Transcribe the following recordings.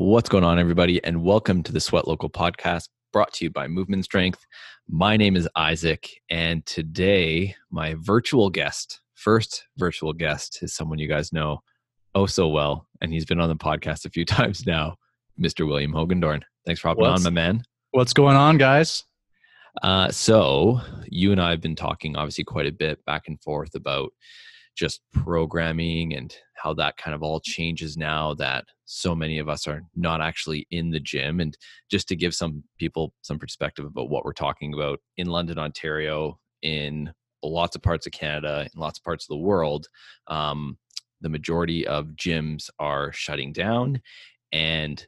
What's going on, everybody? And welcome to the Sweat Local podcast brought to you by Movement Strength. My name is Isaac, and today my virtual guest, first virtual guest, is someone you guys know oh so well, and he's been on the podcast a few times now, Mr. William Hogendorn. Thanks for hopping What's- on, my man. What's going on, guys? Uh, so you and I have been talking obviously quite a bit back and forth about just programming and how that kind of all changes now that so many of us are not actually in the gym and just to give some people some perspective about what we're talking about in London, Ontario, in lots of parts of Canada, in lots of parts of the world, um, the majority of gyms are shutting down. And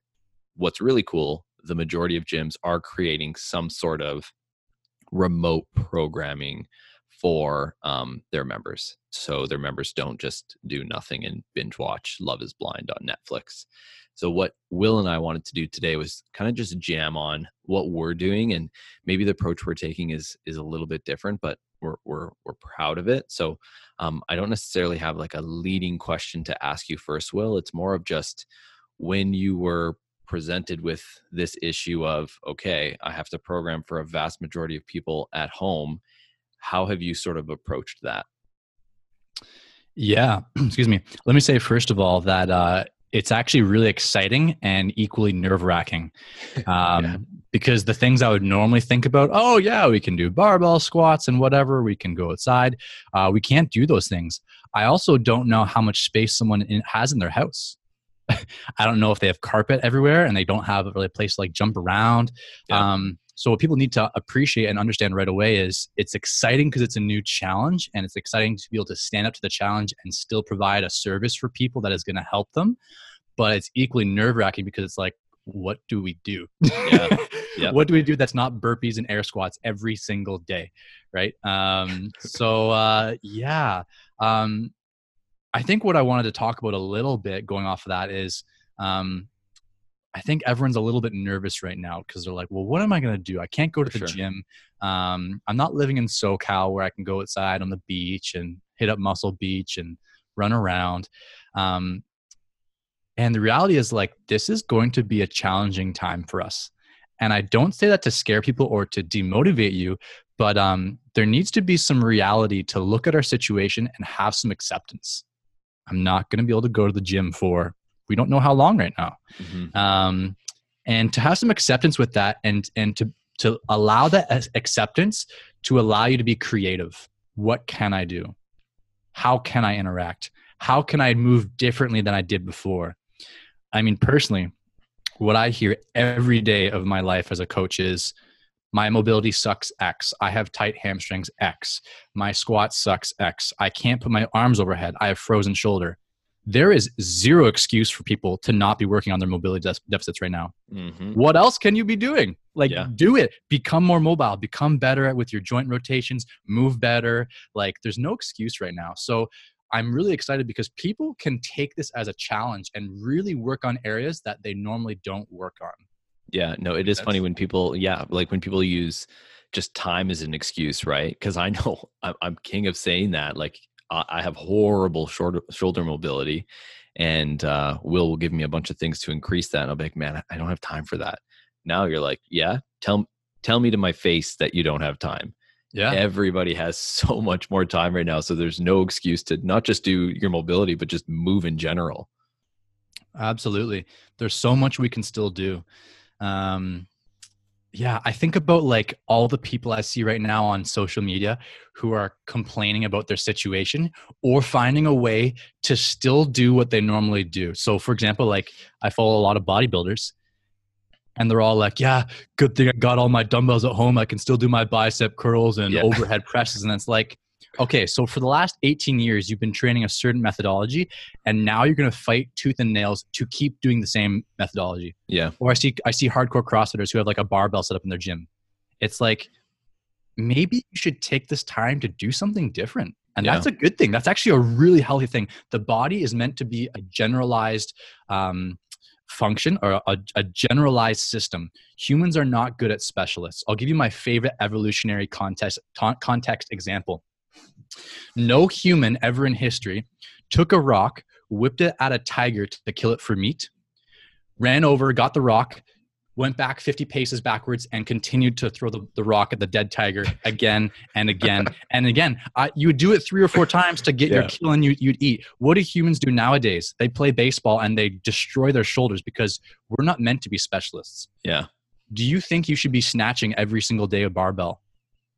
what's really cool, the majority of gyms are creating some sort of remote programming for um, their members. So their members don't just do nothing and binge watch Love is Blind on Netflix. So what Will and I wanted to do today was kind of just jam on what we're doing and maybe the approach we're taking is is a little bit different, but we're we're we're proud of it. So um, I don't necessarily have like a leading question to ask you first, Will. It's more of just when you were presented with this issue of okay, I have to program for a vast majority of people at home how have you sort of approached that Yeah, excuse me. Let me say first of all that uh, it's actually really exciting and equally nerve wracking um, Yeah. because the things I would normally think about, oh yeah, we can do barbell squats and whatever, we can go outside. Uh, we can't do those things. I also don't know how much space someone in, has in their house. I don't know if they have carpet everywhere and they don't have really a place to like jump around. Yeah. Um, so what people need to appreciate and understand right away is it's exciting because it's a new challenge and it's exciting to be able to stand up to the challenge and still provide a service for people that is going to help them. But it's equally nerve wracking because it's like, what do we do? Yeah. Yep. What do we do that's not burpees and air squats every single day? Right. Um, so uh, yeah. Um, I think what I wanted to talk about a little bit going off of that is um, I think everyone's a little bit nervous right now because they're like, well, what am I going to do? I can't go to For the sure. gym. Um, I'm not living in SoCal where I can go outside on the beach and hit up Muscle Beach and run around. Um, and the reality is, like, this is going to be a challenging time for us. And I don't say that to scare people or to demotivate you, but um, there needs to be some reality to look at our situation and have some acceptance. I'm not going to be able to go to the gym for we don't know how long right now. Mhm. um, and to have some acceptance with that and and to to allow that acceptance to allow you to be creative. What can i do? How can i interact? How can i move differently than i did before? I mean personally what i hear every day of my life as a coach is my mobility sucks x. I have tight hamstrings x. My squat sucks x. I can't put my arms overhead. I have frozen shoulder there is zero excuse for people to not be working on their mobility de- deficits right now. Mhm. What else can you be doing? Like, Yeah. do it. Become more mobile. Become better at- with your joint rotations. Move better. Like, there's no excuse right now. So, I'm really excited because people can take this as a challenge and really work on areas that they normally don't work on. Yeah, no, it is funny when people, yeah, like when people use just time as an excuse, right? Because I know I'm, I'm king of saying that. Like I, have horrible shoulder shoulder mobility, and uh, Will will give me a bunch of things to increase that. And I'll be like, man, I don't have time for that. Now you're like, yeah, tell tell me to my face that you don't have time. Yeah. Everybody has so much more time right now, so there's no excuse to not just do your mobility, but just move in general. Absolutely. There's so much we can still do. Um, yeah, I think about like all the people I see right now on social media who are complaining about their situation or finding a way to still do what they normally do. So, for example, like I follow a lot of bodybuilders and they're all like, yeah, good thing I got all my dumbbells at home. I can still do my bicep curls and Yeah. overhead presses. And it's like, okay, so for the last 18 years, you've been training a certain methodology and now you're going to fight tooth and nails to keep doing the same methodology Yeah, or I see I see hardcore CrossFitters who have like a barbell set up in their gym. It's like maybe you should take this time to do something different. And Yeah. that's a good thing. That's actually a really healthy thing. The body is meant to be a generalized um, function or a, a generalized system. Humans are not good at specialists. I'll give you my favorite evolutionary context, ta- context example. No human ever in history took a rock, whipped it at a tiger to kill it for meat, ran over, got the rock, went back 50 paces backwards and continued to throw the, the rock at the dead tiger again and again and again. Uh, you would do it three or four times to get yeah. your kill and you, you'd eat. What do humans do nowadays? They play baseball and they destroy their shoulders because we're not meant to be specialists. Yeah. Do you think you should be snatching every single day a barbell?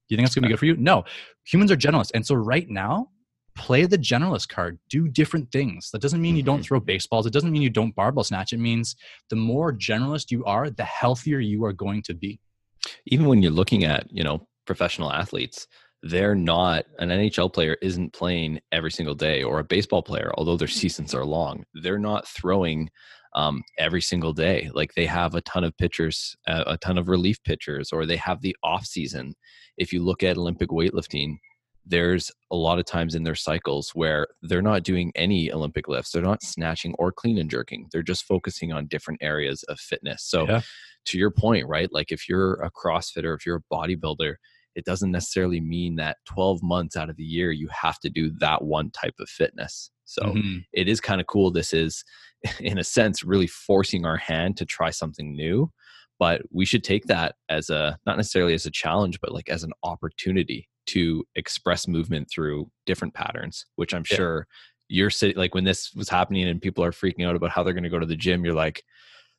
Do you think that's going to be good for you? No. Humans are generalists. And so right now, play the generalist card do different things that doesn't mean you don't mm-hmm. throw baseballs it doesn't mean you don't barbell snatch it means the more generalist you are the healthier you are going to be even when you're looking at you know professional athletes they're not an nhl player isn't playing every single day or a baseball player although their seasons are long they're not throwing um, every single day like they have a ton of pitchers uh, a ton of relief pitchers or they have the off season if you look at olympic weightlifting there's a lot of times in their cycles where they're not doing any Olympic lifts. They're not snatching or clean and jerking. They're just focusing on different areas of fitness. So, yeah. to your point, right? Like if you're a CrossFitter, if you're a bodybuilder, it doesn't necessarily mean that 12 months out of the year you have to do that one type of fitness. So, mm-hmm. it is kind of cool. This is, in a sense, really forcing our hand to try something new but we should take that as a not necessarily as a challenge but like as an opportunity to express movement through different patterns, which I'm yeah. sure you're sitting like when this was happening and people are freaking out about how they're going to go to the gym, you're like,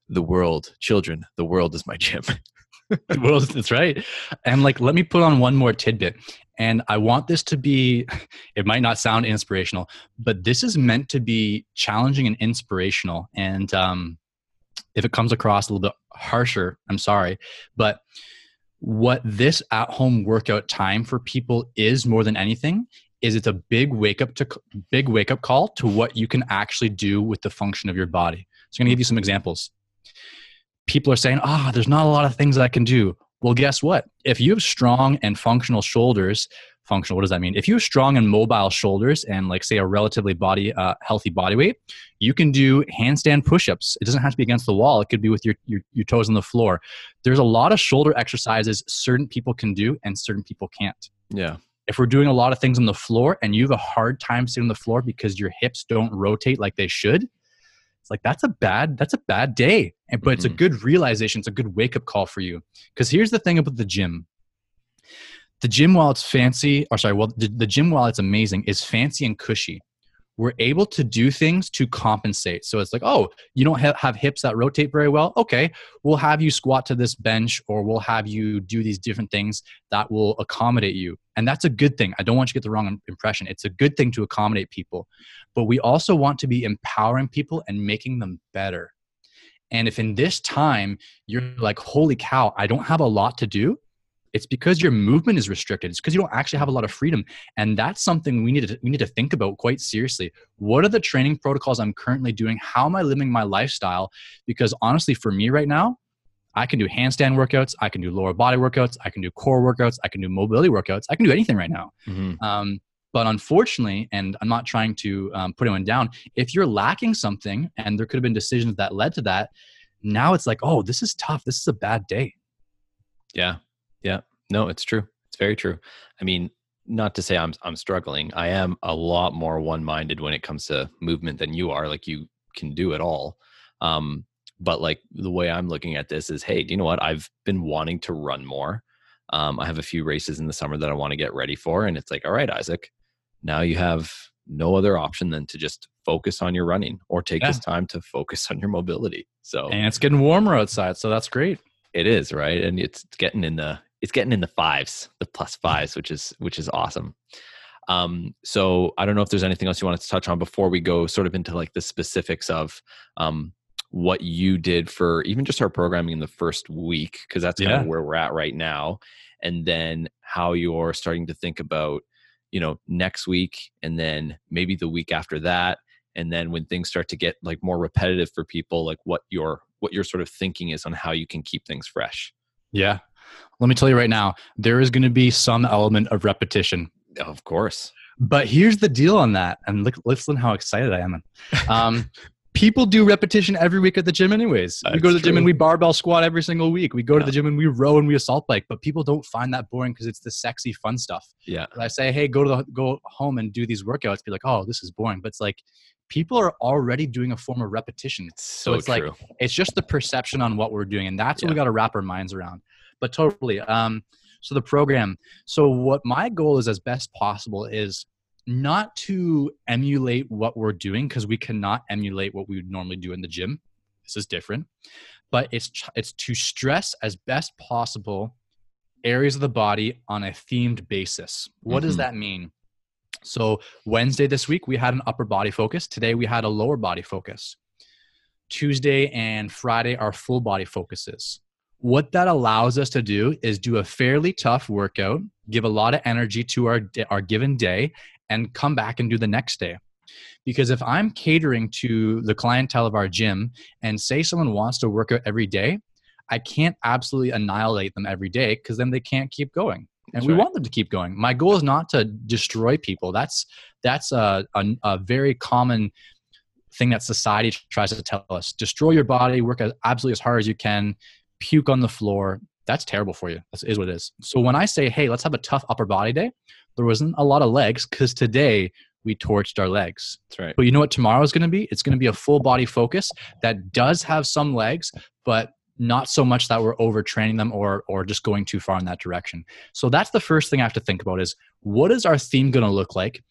the world, children, the world is my gym. world, that's right. And like, let me put on one more tidbit. And I want this to be, it might not sound inspirational, but this is meant to be challenging and inspirational. And um, if it comes across a little bit harsher, I'm sorry. But what this at home workout time for people is more than anything is it's a big wake up to big wake up call to what you can actually do with the function of your body. So I'm going to give you some examples. People are saying, "Ah, oh, there's not a lot of things I can do." Well, guess what? If you have strong and functional shoulders, functional what does that mean? If you have strong and mobile shoulders and like say a relatively body uh, healthy body weight you can do handstand push-ups. It doesn't have to be against the wall. It could be with your, your, your toes on the floor. There's a lot of shoulder exercises certain people can do and certain people can't. Yeah. If we're doing a lot of things on the floor and you have a hard time sitting on the floor because your hips don't rotate like they should it's like that's a bad that's a bad day but mm-hmm. it's a mm-hmm. good realization it's a good wake up call for you because here's the thing about the gym the gym while it's fancy or sorry well the, the gym while it's amazing is fancy and cushy we're able to do things to compensate. So it's like oh you don't ha- have hips that rotate very well? Okay we'll have you squat to this bench or we'll have you do these different things that will accommodate you. And that's a good thing. I don't want you to get the wrong impression. It's a good thing to accommodate people. But we also want to be empowering people and making them better. And if in this time you're like holy cow i don't have a lot to do it's because your movement is restricted. It's because you don't actually have a lot of freedom. And that's something we need to we need to think about quite seriously. What are the training protocols I'm currently doing? How am I living my lifestyle? Because honestly, for me right now, I can do handstand workouts, I can do lower body workouts, I can do core workouts, I can do mobility workouts, I can do anything right now. Mm-hmm. Um, but unfortunately, and I'm not trying to um, put anyone down, if you're lacking something, and there could have been decisions that led to that, now it's like, oh, this is tough. This is a bad day. Yeah, yeah. No, it's true. It's very true. I mean, not to say I'm I'm struggling. I am a lot more one-minded when it comes to movement than you are. Like you can do it all. Um, but like the way I'm looking at this is, hey, do you know what? I've been wanting to run more. Um, I have a few races in the summer that I want to get ready for, and it's like, all right, Isaac, now you have no other option than to just focus on your running or take yeah. this time to focus on your mobility. So and it's getting warmer outside, so that's great. It is right, and it's getting in the it's getting in the fives, the plus fives, which is which is awesome. Um, so I don't know if there's anything else you wanted to touch on before we go sort of into like the specifics of um, what you did for even just our programming in the first week, because that's kind yeah. of where we're at right now, and then how you're starting to think about you know next week and then maybe the week after that and then when things start to get like more repetitive for people like what your what your sort of thinking is on how you can keep things fresh yeah let me tell you right now, there is going to be some element of repetition. Of course. But here's the deal on that. And look, listen how excited I am. Um, people do repetition every week at the gym anyways That's we go to the true. gym and we barbell squat every single week we go yeah. to the gym and we row and we assault bike but people don't find that boring because it's the sexy fun stuff yeah but i say hey go to the go home and do these workouts be like oh this is boring but it's like people are already doing a form of repetition. So, it's like- true. It's just the perception on what we're doing, and that's what we got to wrap our minds around. But totally. Um, so the program. So what my goal is, as best possible, is not to emulate what we're doing because we cannot emulate what we would normally do in the gym. This is different, but it's it's to stress as best possible areas of the body on a themed basis. What does Mhm. that mean? So Wednesday this week we had an upper body focus. Today we had a lower body focus. Tuesday and Friday are full body focuses. What that allows us to do is do a fairly tough workout, give a lot of energy to our our given day, and come back and do the next day. Because if I'm catering to the clientele of our gym and say someone wants to work out every day, I can't absolutely annihilate them every day because then they can't keep going. And That's we right. want them to keep going. My goal is not to destroy people. That's that's a, a, a very common thing that society tries to tell us. Destroy your body, work as absolutely as hard as you can, puke on the floor. That's terrible for you. That is what it is. So when I say, hey, let's have a tough upper body day, there wasn't a lot of legs because today we torched our legs. That's right. But you know what tomorrow is going to be? It's going to be a full body focus that does have some legs, but not so much that we're overtraining them or or just going too far in that direction. So that's the first thing I have to think about is what is our theme going to look like?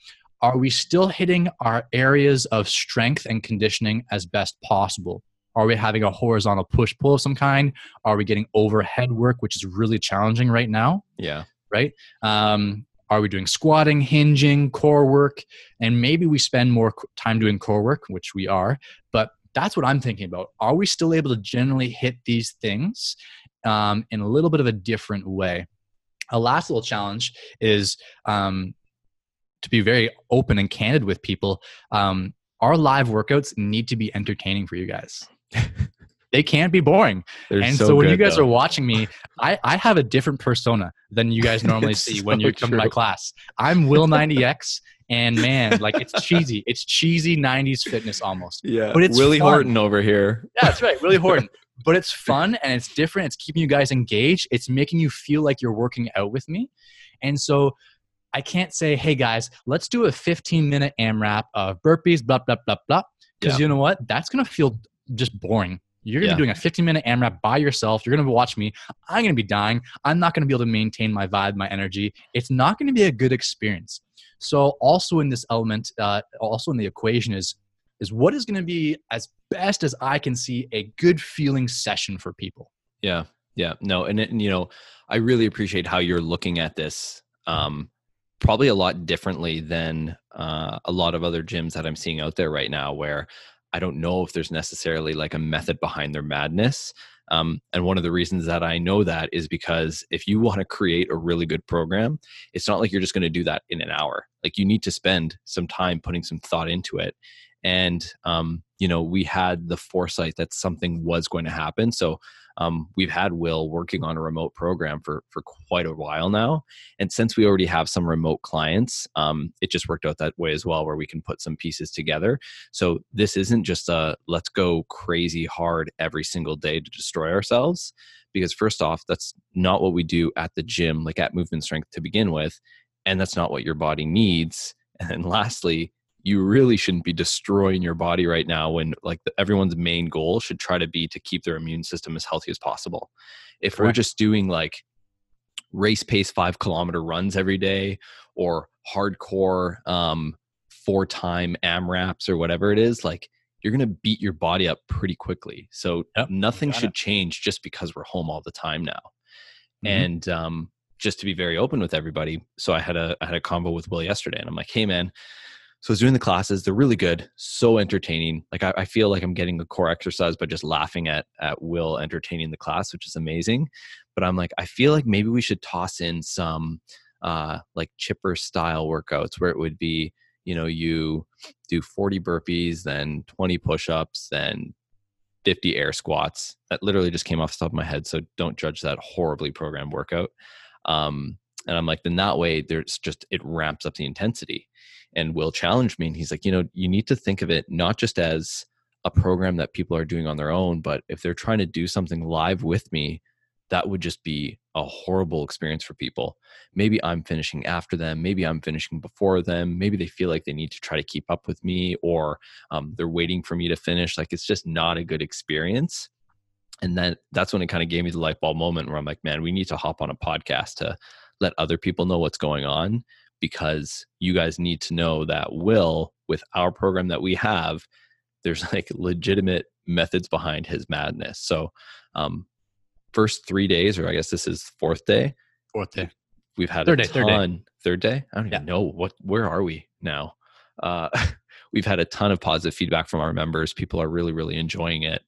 Are we still hitting our areas of strength and conditioning as best possible? Are we having a horizontal push pull of some kind? Are we getting overhead work, which is really challenging right now? Yeah. right? Um, are we doing squatting, hinging, core work? And maybe we spend more time doing core work, which we are, but that's what I'm thinking about. Are we still able to generally hit these things um, in a little bit of a different way? A last little challenge is um, to be very open and candid with people. Um, our live workouts need to be entertaining for you guys. they can't be boring They're and so, when you guys though. are watching me, I, I have a different persona than you guys normally see when you come to my class. I'm Will 90X, and man, like it's cheesy. It's cheesy 90s fitness almost. yeah, but it's Willie fun. Horton over here. Yeah, that's right. Really Horton. But it's fun and it's different. It's keeping you guys engaged. It's making you feel like you're working out with me. And so I can't say, hey guys, let's do a 15 minute AMRAP of burpees, blah, blah, blah, blah. Because Yeah. you know what? That's going to feel just boring. You're going to Yeah. be doing a 15 minute AMRAP by yourself. You're going to watch me. I'm going to be dying. I'm not going to be able to maintain my vibe, my energy. It's not going to be a good experience. So also in this element, uh, also in the equation is is what is going to be as best as I can see a good feeling session for people. Yeah, yeah, no, and, it, and you know, I really appreciate how you're looking at this. Um, probably a lot differently than uh, a lot of other gyms that I'm seeing out there right now, where I don't know if there's necessarily like a method behind their madness. Um, and one of the reasons that I know that is because if you want to create a really good program, it's not like you're just going to do that in an hour. Like you need to spend some time putting some thought into it. And um, you know, we had the foresight that something was going to happen. So um, we've had Will working on a remote program for for quite a while now, and since we already have some remote clients, um, it just worked out that way as well, where we can put some pieces together. So this isn't just a let's go crazy hard every single day to destroy ourselves, because first off, that's not what we do at the gym, like at Movement Strength to begin with, and that's not what your body needs. And lastly, you really shouldn't be destroying your body right now when like the, everyone's main goal should try to be to keep their immune system as healthy as possible. If we're just doing like race pace five kilometer runs every day or hardcore um four time amraps or whatever it is like you're going to beat your body up pretty quickly. So Yep, nothing should change just because we're home all the time now. Mhm. and um just to be very open with everybody so i had a i had a convo with will yesterday and i'm like hey man so I was doing the classes. They're really good, so entertaining. Like I, I feel like I'm getting a core exercise by just laughing at at Will entertaining the class, which is amazing. But I'm like, I feel like maybe we should toss in some uh, like chipper style workouts where it would be, you know, you do 40 burpees, then 20 push-ups, then 50 air squats. That literally just came off the top of my head. So don't judge that horribly programmed workout. Um, and I'm like, then that way there's just it ramps up the intensity and will challenge me and he's like you know you need to think of it not just as a program that people are doing on their own but if they're trying to do something live with me that would just be a horrible experience for people. Maybe I'm finishing after them. Maybe I'm finishing before them. Maybe they feel like they need to try to keep up with me or um, they're waiting for me to finish. Like it's just not a good experience. And then that's when it kind of gave me the light bulb moment where I'm like, man, we need to hop on a podcast to let other people know what's going on because you guys need to know that Will, with our program that we have, there's like legitimate methods behind his madness. So, um, first three days, or I guess this is fourth day. Fourth day. We've had third a day, ton. third day. Third day? I don't Yeah. even know what. Where are we now? Uh, we've had a ton of positive feedback from our members. People are really, really enjoying it.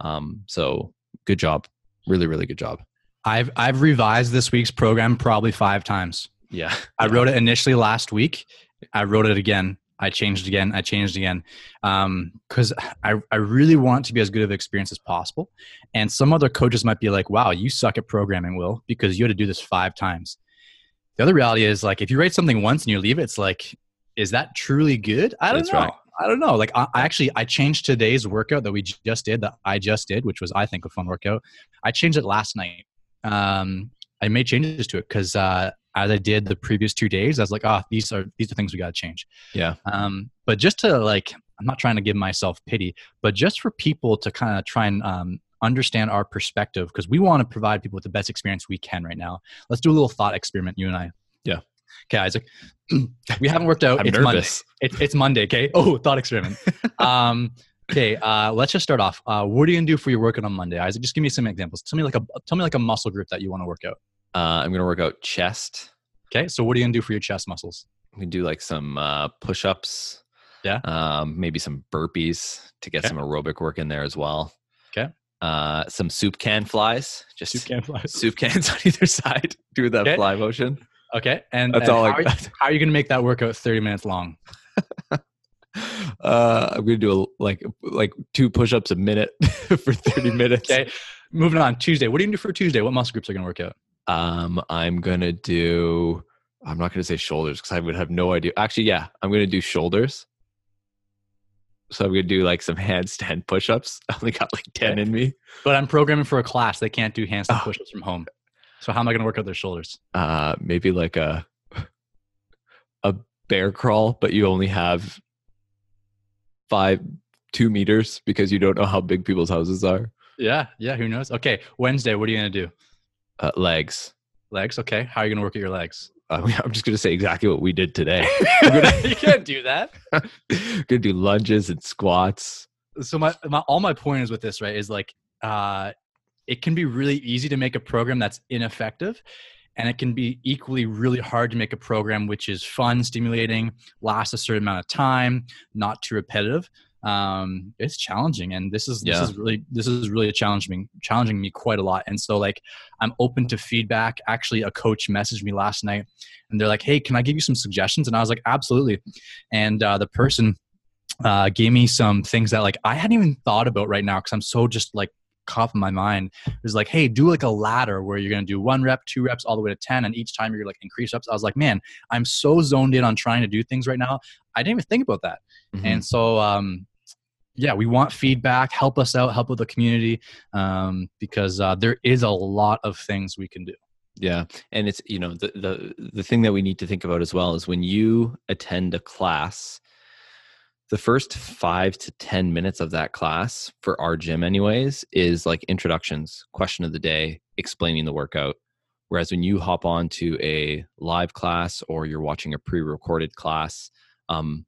Um, so good job. Really, really good job. I've I've revised this week's program probably five times. Yeah. I wrote it initially last week. I wrote it again. I changed again. I changed again because I, I really want to be as good of an experience as possible. And some other coaches might be like, wow, you suck at programming, Will, because you had to do this five times. The other reality is like if you write something once and you leave it, it's like, is that truly good? I don't That's know. right. I don't know. Like I, I actually I changed today's workout that we just did, that I just did, which was I think a fun workout. I changed it last night. Um, I made changes to it because uh, as I did the previous two days, I was like, oh, these are these are things we got to change. Yeah. Um, but just to like, I'm not trying to give myself pity, but just for people to kind of try and um, understand our perspective because we want to provide people with the best experience we can right now. Let's do a little thought experiment, you and I. Yeah. Okay, Isaac. we haven't worked out. I'm it's Monday. nervous. It, it's Monday. Okay. Oh, thought experiment. um, okay. Uh, let's just start off. Uh, what are you gonna do for your workout on Monday, Isaac? Just give me some examples. Tell me like a tell me like a muscle group that you want to work out. Uh, I'm going to work out chest. Okay. So what are you gonna do for your chest muscles? We can do like some uh, push ups. Yeah. Um, maybe some burpees to get Okay. some aerobic work in there as well. Okay. Uh, some soup can flies. Just Soup can flies. soup cans on either side. Do that Okay. fly motion. Okay. And That's and all how, I are you, how are you gonna make that workout 30 minutes long? Uh, I'm gonna do a, like like two push-ups a minute for 30 minutes. Okay. Moving on. Tuesday. What are you gonna do for Tuesday? What muscle groups are gonna work out? Um, I'm gonna do. I'm not gonna say shoulders because I would have no idea. Actually, yeah, I'm gonna do shoulders. So I'm gonna do like some handstand push-ups. I only got like 10 Okay. in me. But I'm programming for a class. They can't do handstand Oh. push-ups from home. So how am I gonna work out their shoulders? Uh, maybe like a a bear crawl, but you only have five two meters because you don't know how big people's houses are. Yeah. Yeah. Who knows? Okay. Wednesday. What are you gonna do? Uh, legs. Legs. Okay. How are you gonna work at your legs? Mean, I'm just gonna say exactly what we did today. you can't do that. gonna do lunges and squats. so my, my all my point is with this right is like uh it can be really easy to make a program that's ineffective and it can be equally really hard to make a program which is fun stimulating lasts a certain amount of time not too repetitive um it's challenging and this is Yeah. this is really this is really challenging challenging me quite a lot and so like i'm open to feedback actually a coach messaged me last night and they're like hey can i give you some suggestions and i was like absolutely and uh, the person uh, gave me some things that like I hadn't even thought about right now because I'm so just like caught in my mind. It was like, hey, do like a ladder where you're gonna do one rep, two reps, all the way to ten, and each time you're like increase reps. I was like, man, I'm so zoned in on trying to do things right now. I didn't even think about that. Mhm. And so, um, yeah, we want feedback. Help us out. Help with the community um, because uh, there is a lot of things we can do. Yeah, and it's you know the the the thing that we need to think about as well is when you attend a class, the first five to ten minutes of that class for our gym, anyways, is like introductions, question of the day, explaining the workout. Whereas when you hop on to a live class or you're watching a pre-recorded class, um,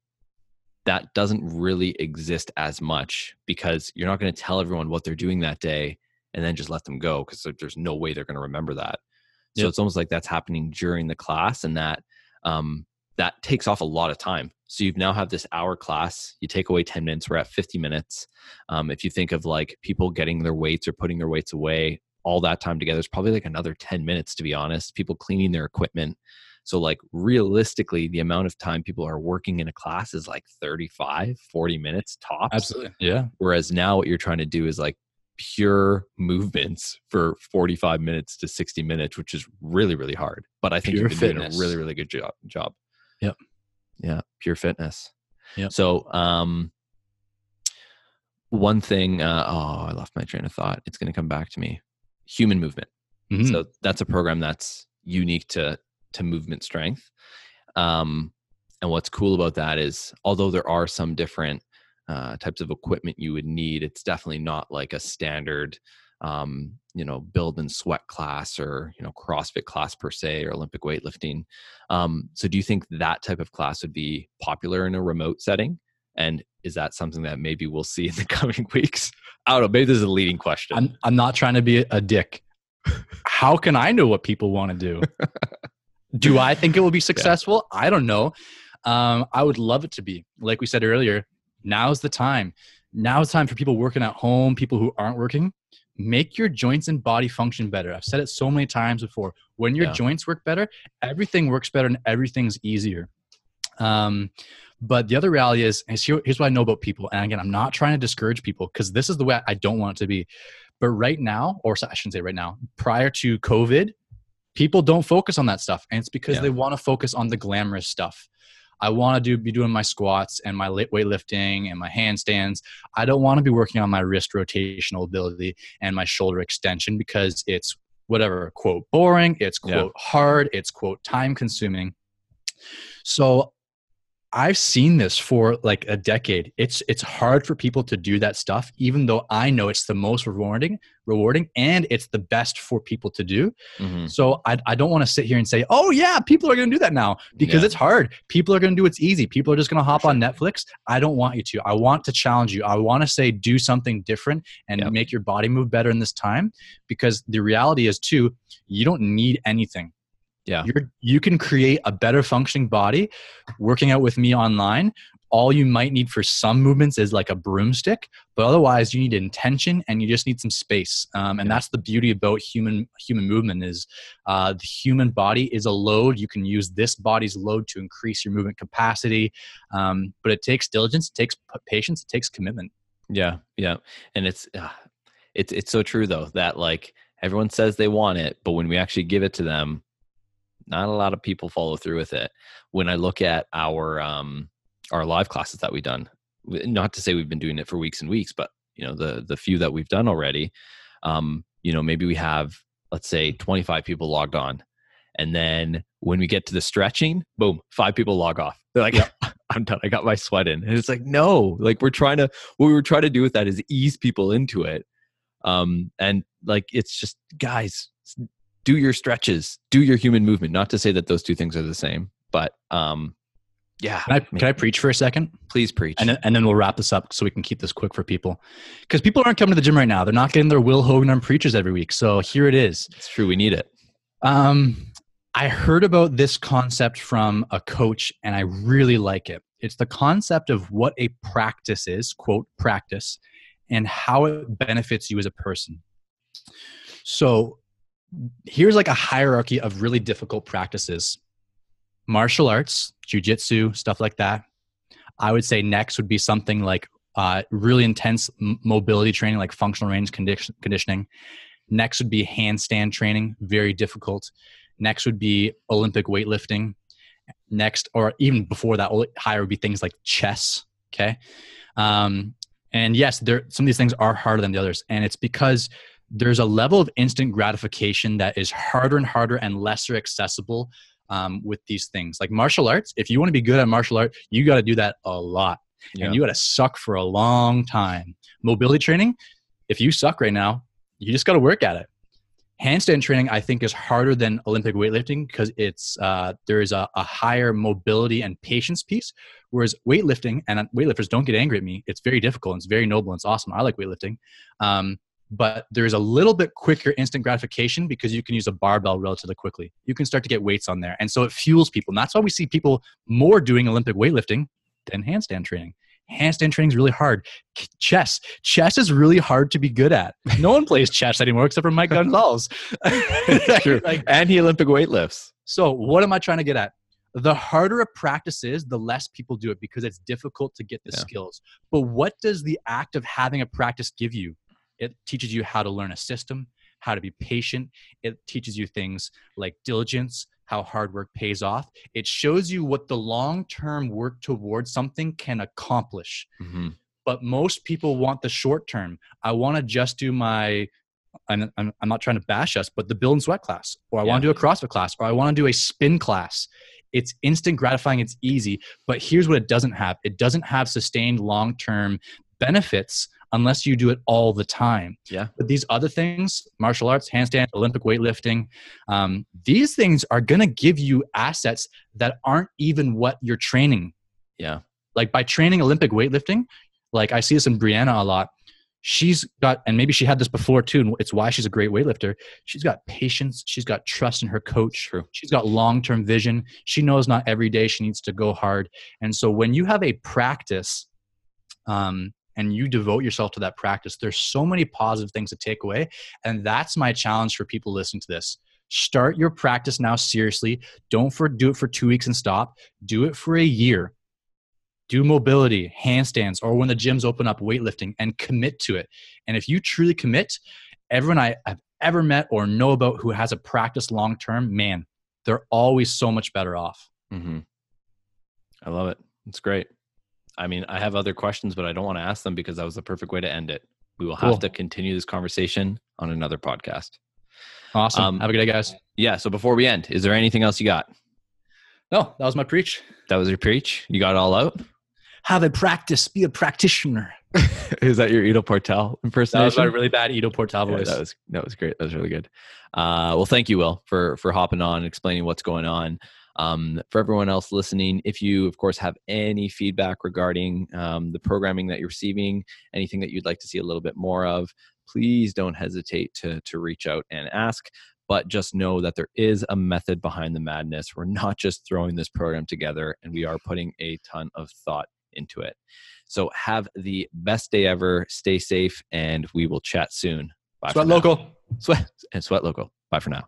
that doesn't really exist as much because you're not going to tell everyone what they're doing that day and then just let them go because there's no way they're going to remember that. So Yep. it's almost like that's happening during the class, and that um, that takes off a lot of time. So you've now have this hour class. You take away ten minutes. We're at fifty minutes. Um, if you think of like people getting their weights or putting their weights away, all that time together is probably like another ten minutes. To be honest, people cleaning their equipment. So like realistically, the amount of time people are working in a class is like 35, 40 minutes tops. Absolutely. Yeah. Whereas now what you're trying to do is like pure movements for 45 minutes to 60 minutes, which is really, really hard. But I think Pure you've been doing a really, really good job. job. Yep. Yeah. Pure fitness. Yeah. So, um, one thing, uh, oh, I lost my train of thought. It's going to come back to me. Human movement. Mhm. So that's a program that's unique to to movement strength. Um, and what's cool about that is, although there are some different uh, types of equipment you would need, it's definitely not like a standard, um, you know, build and sweat class or you know CrossFit class per se or Olympic weightlifting. Um, so, do you think that type of class would be popular in a remote setting? And is that something that maybe we'll see in the coming weeks? I don't know. Maybe this is a leading question. I'm, I'm not trying to be a dick. How can I know what people want to do? do I think it will be successful? I don't know. Um, I would love it to be. Like we said earlier, now's the time. Now's time for people working at home, people who aren't working. Make your joints and body function better. I've said it so many times before. When your Yeah. joints work better, everything works better and everything's easier. Um, but the other reality is, is here, here's what I know about people. And again, I'm not trying to discourage people because this is the way I don't want it to be. But right now, or I shouldn't say right now, prior to COVID, people don't focus on that stuff. And it's because Yeah. they want to focus on the glamorous stuff. I want to do be doing my squats and my weightlifting and my handstands. I don't want to be working on my wrist rotational ability and my shoulder extension because it's whatever quote boring, it's Yeah. quote hard, it's quote time consuming. So I've seen this for like a decade. It's it's hard for people to do that stuff, even though I know it's the most rewarding, rewarding, and it's the best for people to do. Mhm. So I, I don't want to sit here and say, oh yeah, people are going to do that now because Yeah. it's hard. People are going to do what's easy. People are just going to hop For on. Netflix. I don't want you to. I want to challenge you. I want to say do something different and Yep. make your body move better in this time because the reality is too, you don't need anything. Yeah. You're, you can create a better functioning body working out with me online. All you might need for some movements is like a broomstick, but otherwise you need intention and you just need some space. Um, and Yeah. that's the beauty about human human movement is uh, the human body is a load. You can use this body's load to increase your movement capacity, um, but it takes diligence, it takes patience, it takes commitment. Yeah, yeah, and it's uh, it's it's so true though that like everyone says they want it, but when we actually give it to them, not a lot of people follow through with it. When I look at our um our live classes that we've done, not to say we've been doing it for weeks and weeks, but you know the the few that we've done already, um, you know maybe we have let's say 25 people logged on, and then when we get to the stretching, boom, five people log off. They're like, I'm done. I got my sweat in. And it's like, no, like we're trying to, what we were trying to do with that is ease people into it. Um, and like, it's just, guys, do your stretches, do your human movement. Not to say that those two things are the same, but um, yeah. Can I, can I preach for a second? please preach? And then, and then we'll wrap this up so we can keep this quick for people. Because people aren't coming to the gym right now. They're not getting their Will Hogan on preachers every week. So here it is. it's true. We need it. Um, I heard about this concept from a coach and I really like it. It's the concept of what a practice is, quote, practice, and how it benefits you as a person. So here's like a hierarchy of really difficult practices martial arts, jujitsu, stuff like that. I would say next would be something like uh, really intense mobility training, like functional range condition- conditioning. Next would be handstand training, very difficult. Next would be Olympic weightlifting. Next, or even before that, higher would be things like chess. Okay, um, and yes, there some of these things are harder than the others, and it's because there's a level of instant gratification that is harder and harder and lesser accessible um, with these things. Like martial arts, if you want to be good at martial art, you got to do that a lot, Yeah. and you got to suck for a long time. Mobility training, if you suck right now, you just got to work at it. Handstand training, I think, is harder than Olympic weightlifting because it's uh, there is a, a higher mobility and patience piece. Whereas weightlifting, and weightlifters don't get angry at me, it's very difficult. And it's very noble. And it's awesome. I like weightlifting, um, but there's a little bit quicker instant gratification because you can use a barbell relatively quickly. You can start to get weights on there, and so it fuels people. And that's why we see people more doing Olympic weightlifting than handstand training. Handstand training is really hard. Chess, chess is really hard to be good at. No one plays chess anymore except for Mike Gonzalez. True. Like, and he Olympic weightlifts. so, what am I trying to get at? The harder a practice is, the less people do it because it's difficult to get the Yeah. skills. But what does the act of having a practice give you? It teaches you how to learn a system, how to be patient. It teaches you things like diligence, how hard work pays off. It shows you what the long term work towards something can accomplish Mhm. but most people want the short term. I want to just do my I'm, I'm, I'm not trying to bash us, but the build and sweat class, or I Yeah. want to do a CrossFit class, or I want to do a spin class. It's instant gratifying, it's easy. But here's what it doesn't have it doesn't have sustained long term benefits unless you do it all the time. Yeah. But these other things, martial arts, handstand, Olympic weightlifting, um, these things are going to give you assets that aren't even what you're training Yeah. like by training Olympic weightlifting, like I see this in Brianna a lot. She's got, and maybe she had this before too, and it's why she's a great weightlifter. She's got patience. She's got trust in her coach. True. She's got long term vision. She knows not every day she needs to go hard. And so when you have a practice, um, and you devote yourself to that practice, there's so many positive things to take away. And that's my challenge for people listening to this. Start your practice now seriously. Don't for do it for two weeks and stop. Do it for a year do mobility, handstands, or when the gyms open up, weightlifting, and commit to it. And if you truly commit, everyone I have ever met or know about who has a practice long term, man, they're always so much better off. hmm I love it. It's great. I mean, I have other questions, but I don't want to ask them because that was the perfect way to end it. We will have to continue this conversation on another podcast. Awesome. Um, have a good day, guys. Yeah. So before we end, is there anything else you got? No, that was my preach. That was your preach. You got it all out. Have a practice, be a practitioner. is that your Ido Portal That was impersonation? my really bad Ido Portal Yeah, voice. that was that was great. That was really good. Uh, well, thank you, Will, for for hopping on and explaining what's going on. Um, for everyone else listening, if you, of course, have any feedback regarding um, the programming that you're receiving, anything that you'd like to see a little bit more of, please don't hesitate to to reach out and ask. But just know that there is a method behind the madness. We're not just throwing this program together, and we are putting a ton of thought into it. So have the best day ever. Stay safe, and we will chat soon. Bye. for Sweat local. Sweat and sweat local. Bye for now.